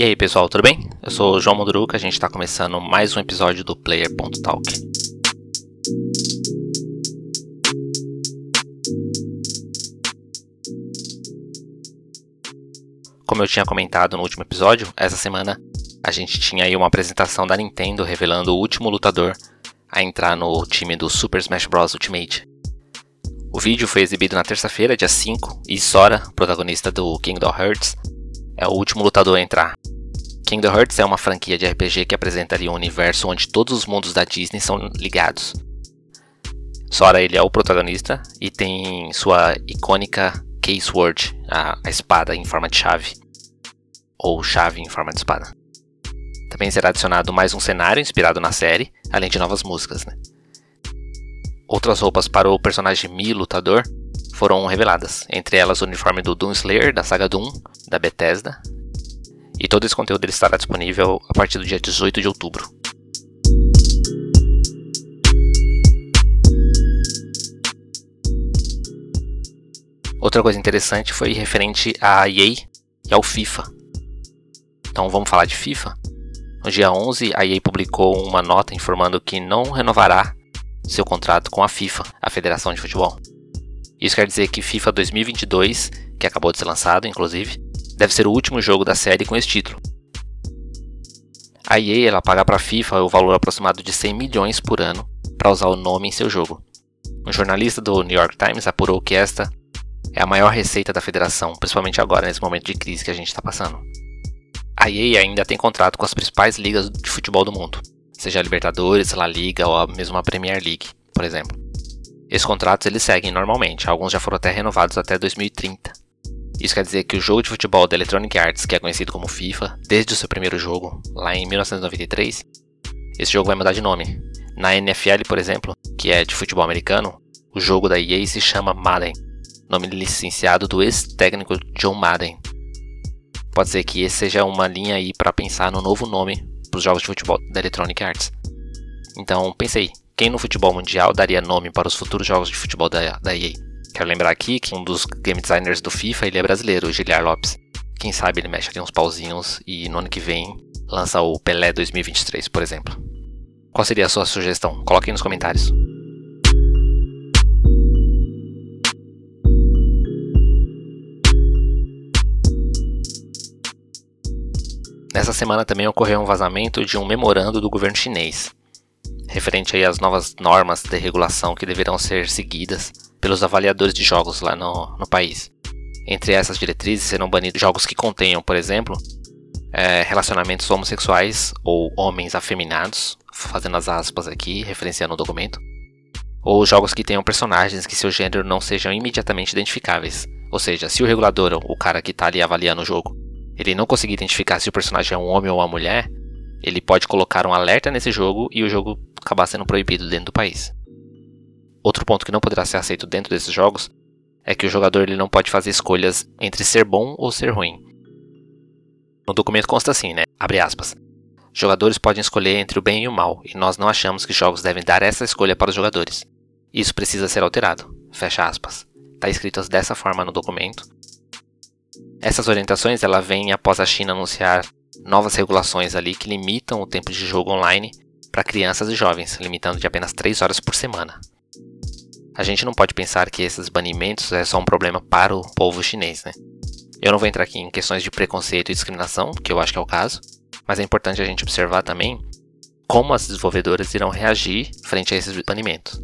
E aí pessoal, tudo bem? Eu sou o João Munduruca, a gente está começando mais um episódio do Player.talk. Como eu tinha comentado no último episódio, essa semana a gente tinha aí uma apresentação da Nintendo revelando o último lutador a entrar no time do Super Smash Bros. Ultimate. O vídeo foi exibido na terça-feira, dia 5, e Sora, protagonista do Kingdom Hearts, é o último lutador a entrar. Kingdom Hearts é uma franquia de RPG que apresenta ali um universo onde todos os mundos da Disney são ligados. Sora ele é o protagonista e tem sua icônica Case Word, a, a espada em forma de chave, ou chave em forma de espada. Também será adicionado mais um cenário inspirado na série, além de novas músicas. Né? Outras roupas para o personagem Mi lutador foram reveladas, entre elas o uniforme do Doom Slayer da saga Doom, da Bethesda, e todo esse conteúdo estará disponível a partir do dia 18 de outubro. Outra coisa interessante foi referente à EA e ao FIFA. Então vamos falar de FIFA? No dia 11, a EA publicou uma nota informando que não renovará seu contrato com a FIFA, a Federação de Futebol. Isso quer dizer que FIFA 2022, que acabou de ser lançado, inclusive, deve ser o último jogo da série com esse título. A EA ela paga para a FIFA o valor aproximado de 100 milhões por ano para usar o nome em seu jogo. Um jornalista do New York Times apurou que esta é a maior receita da federação, principalmente agora nesse momento de crise que a gente está passando. A EA ainda tem contrato com as principais ligas de futebol do mundo, seja a Libertadores, La Liga ou a Premier League, por exemplo. Esses contratos eles seguem normalmente, alguns já foram até renovados até 2030. Isso quer dizer que o jogo de futebol da Electronic Arts, que é conhecido como FIFA, desde o seu primeiro jogo, lá em 1993, esse jogo vai mudar de nome. Na NFL, por exemplo, que é de futebol americano, o jogo da EA se chama Madden, nome licenciado do ex-técnico John Madden. Pode ser que esse seja uma linha aí para pensar no novo nome para os jogos de futebol da Electronic Arts. Então pensei, quem no futebol mundial daria nome para os futuros jogos de futebol da, da EA? Quero lembrar aqui que um dos game designers do FIFA ele é brasileiro, o Giliar Lopes. Quem sabe ele mexe ali uns pauzinhos e no ano que vem lança o Pelé 2023, por exemplo. Qual seria a sua sugestão? Coloque aí nos comentários. Nessa semana também ocorreu um vazamento de um memorando do governo chinês, referente aí às novas normas de regulação que deverão ser seguidas pelos avaliadores de jogos lá no, no país. Entre essas diretrizes serão banidos jogos que contenham, por exemplo, é, relacionamentos homossexuais ou homens afeminados, fazendo as aspas aqui, referenciando o documento, ou jogos que tenham personagens que seu gênero não sejam imediatamente identificáveis. Ou seja, se o regulador, o cara que está ali avaliando o jogo, ele não conseguir identificar se o personagem é um homem ou uma mulher, ele pode colocar um alerta nesse jogo e o jogo acabar sendo proibido dentro do país. Outro ponto que não poderá ser aceito dentro desses jogos é que o jogador ele não pode fazer escolhas entre ser bom ou ser ruim. No documento consta assim, né? Abre aspas. Jogadores podem escolher entre o bem e o mal, e nós não achamos que jogos devem dar essa escolha para os jogadores. Isso precisa ser alterado. Fecha aspas. Está escrito dessa forma no documento. Essas orientações ela vêm após a China anunciar novas regulações ali que limitam o tempo de jogo online para crianças e jovens, limitando de apenas 3 horas por semana. A gente não pode pensar que esses banimentos é só um problema para o povo chinês, né? Eu não vou entrar aqui em questões de preconceito e discriminação, que eu acho que é o caso, mas é importante a gente observar também como as desenvolvedoras irão reagir frente a esses banimentos.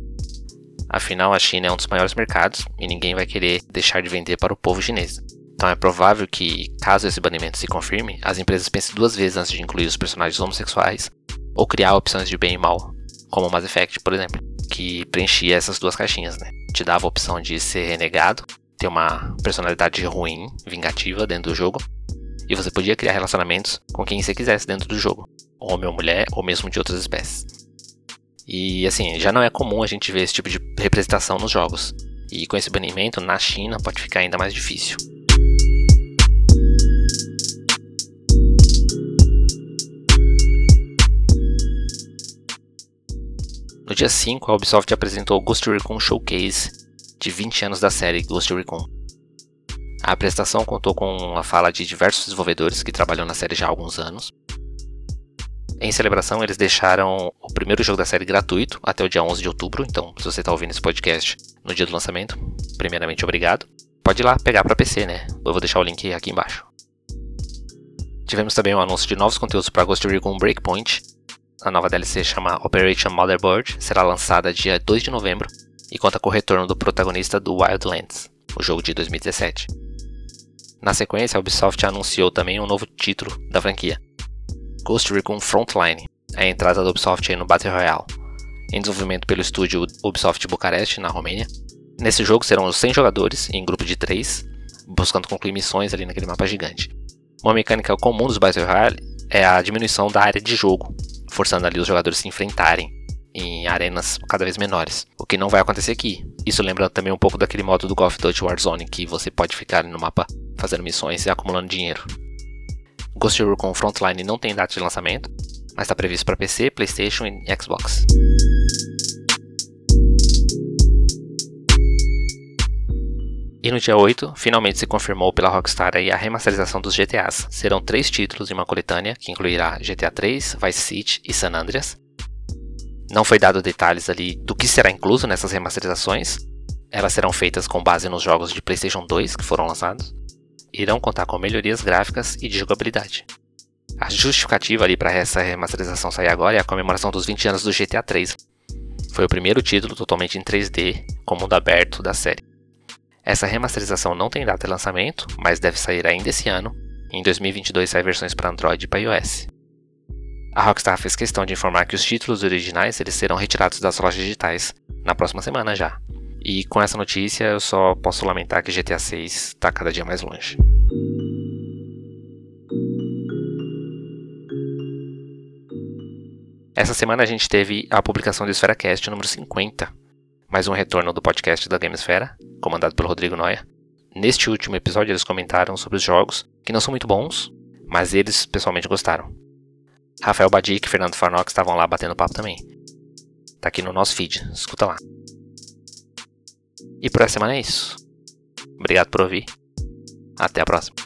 Afinal, a China é um dos maiores mercados e ninguém vai querer deixar de vender para o povo chinês. Então é provável que, caso esse banimento se confirme, as empresas pensem duas vezes antes de incluir os personagens homossexuais ou criar opções de bem e mal, como o Mass Effect, por exemplo, que preenchia essas duas caixinhas, né? Te dava a opção de ser renegado, ter uma personalidade ruim, vingativa dentro do jogo, e você podia criar relacionamentos com quem você quisesse dentro do jogo, homem ou mulher, ou mesmo de outras espécies. E assim, já não é comum a gente ver esse tipo de representação nos jogos, e com esse banimento na China pode ficar ainda mais difícil. No dia 5, a Ubisoft apresentou o Ghost Recon Showcase de 20 anos da série Ghost Recon. A apresentação contou com a fala de diversos desenvolvedores que trabalham na série já há alguns anos. Em celebração, eles deixaram o primeiro jogo da série gratuito até o dia 11 de outubro, então se você está ouvindo esse podcast no dia do lançamento, primeiramente obrigado. Pode ir lá pegar para PC, né? Eu vou deixar o link aqui embaixo. Tivemos também um anúncio de novos conteúdos para Ghost Recon Breakpoint. A nova DLC chama Operation Motherboard, será lançada dia 2 de novembro e conta com o retorno do protagonista do Wildlands, o jogo de 2017. Na sequência, a Ubisoft anunciou também um novo título da franquia, Ghost Recon Frontline, a entrada da Ubisoft no Battle Royale, em desenvolvimento pelo estúdio Ubisoft Bucareste, na Romênia. Nesse jogo serão 100 jogadores, em grupo de 3, buscando concluir missões ali naquele mapa gigante. Uma mecânica comum dos Battle Royale é a diminuição da área de jogo, forçando ali os jogadores se enfrentarem em arenas cada vez menores, o que não vai acontecer aqui. Isso lembra também um pouco daquele modo do Golf Dutch Warzone, que você pode ficar no mapa fazendo missões e acumulando dinheiro. Ghost Recon Frontline não tem data de lançamento, mas está previsto para PC, PlayStation e Xbox. E no dia 8, finalmente se confirmou pela Rockstar a remasterização dos GTAs. Serão três títulos em uma coletânea, que incluirá GTA 3, Vice City e San Andreas. Não foi dado detalhes ali do que será incluso nessas remasterizações. Elas serão feitas com base nos jogos de PlayStation 2 que foram lançados. Irão contar com melhorias gráficas e de jogabilidade. A justificativa ali para essa remasterização sair agora é a comemoração dos 20 anos do GTA 3. Foi o primeiro título totalmente em 3D, com mundo aberto da série. Essa remasterização não tem data de lançamento, mas deve sair ainda esse ano. Em 2022 sai versões para Android e para iOS. A Rockstar fez questão de informar que os títulos originais eles serão retirados das lojas digitais na próxima semana já. E com essa notícia eu só posso lamentar que GTA 6 está cada dia mais longe. Essa semana a gente teve a publicação do EsferaCast número 50, mais um retorno do podcast da Gamesfera, comandado pelo Rodrigo Noia. Neste último episódio, eles comentaram sobre os jogos, que não são muito bons, mas eles pessoalmente gostaram. Rafael Badic e Fernando Farnock estavam lá batendo papo também. Tá aqui no nosso feed, escuta lá. E por essa semana é isso. Obrigado por ouvir. Até a próxima.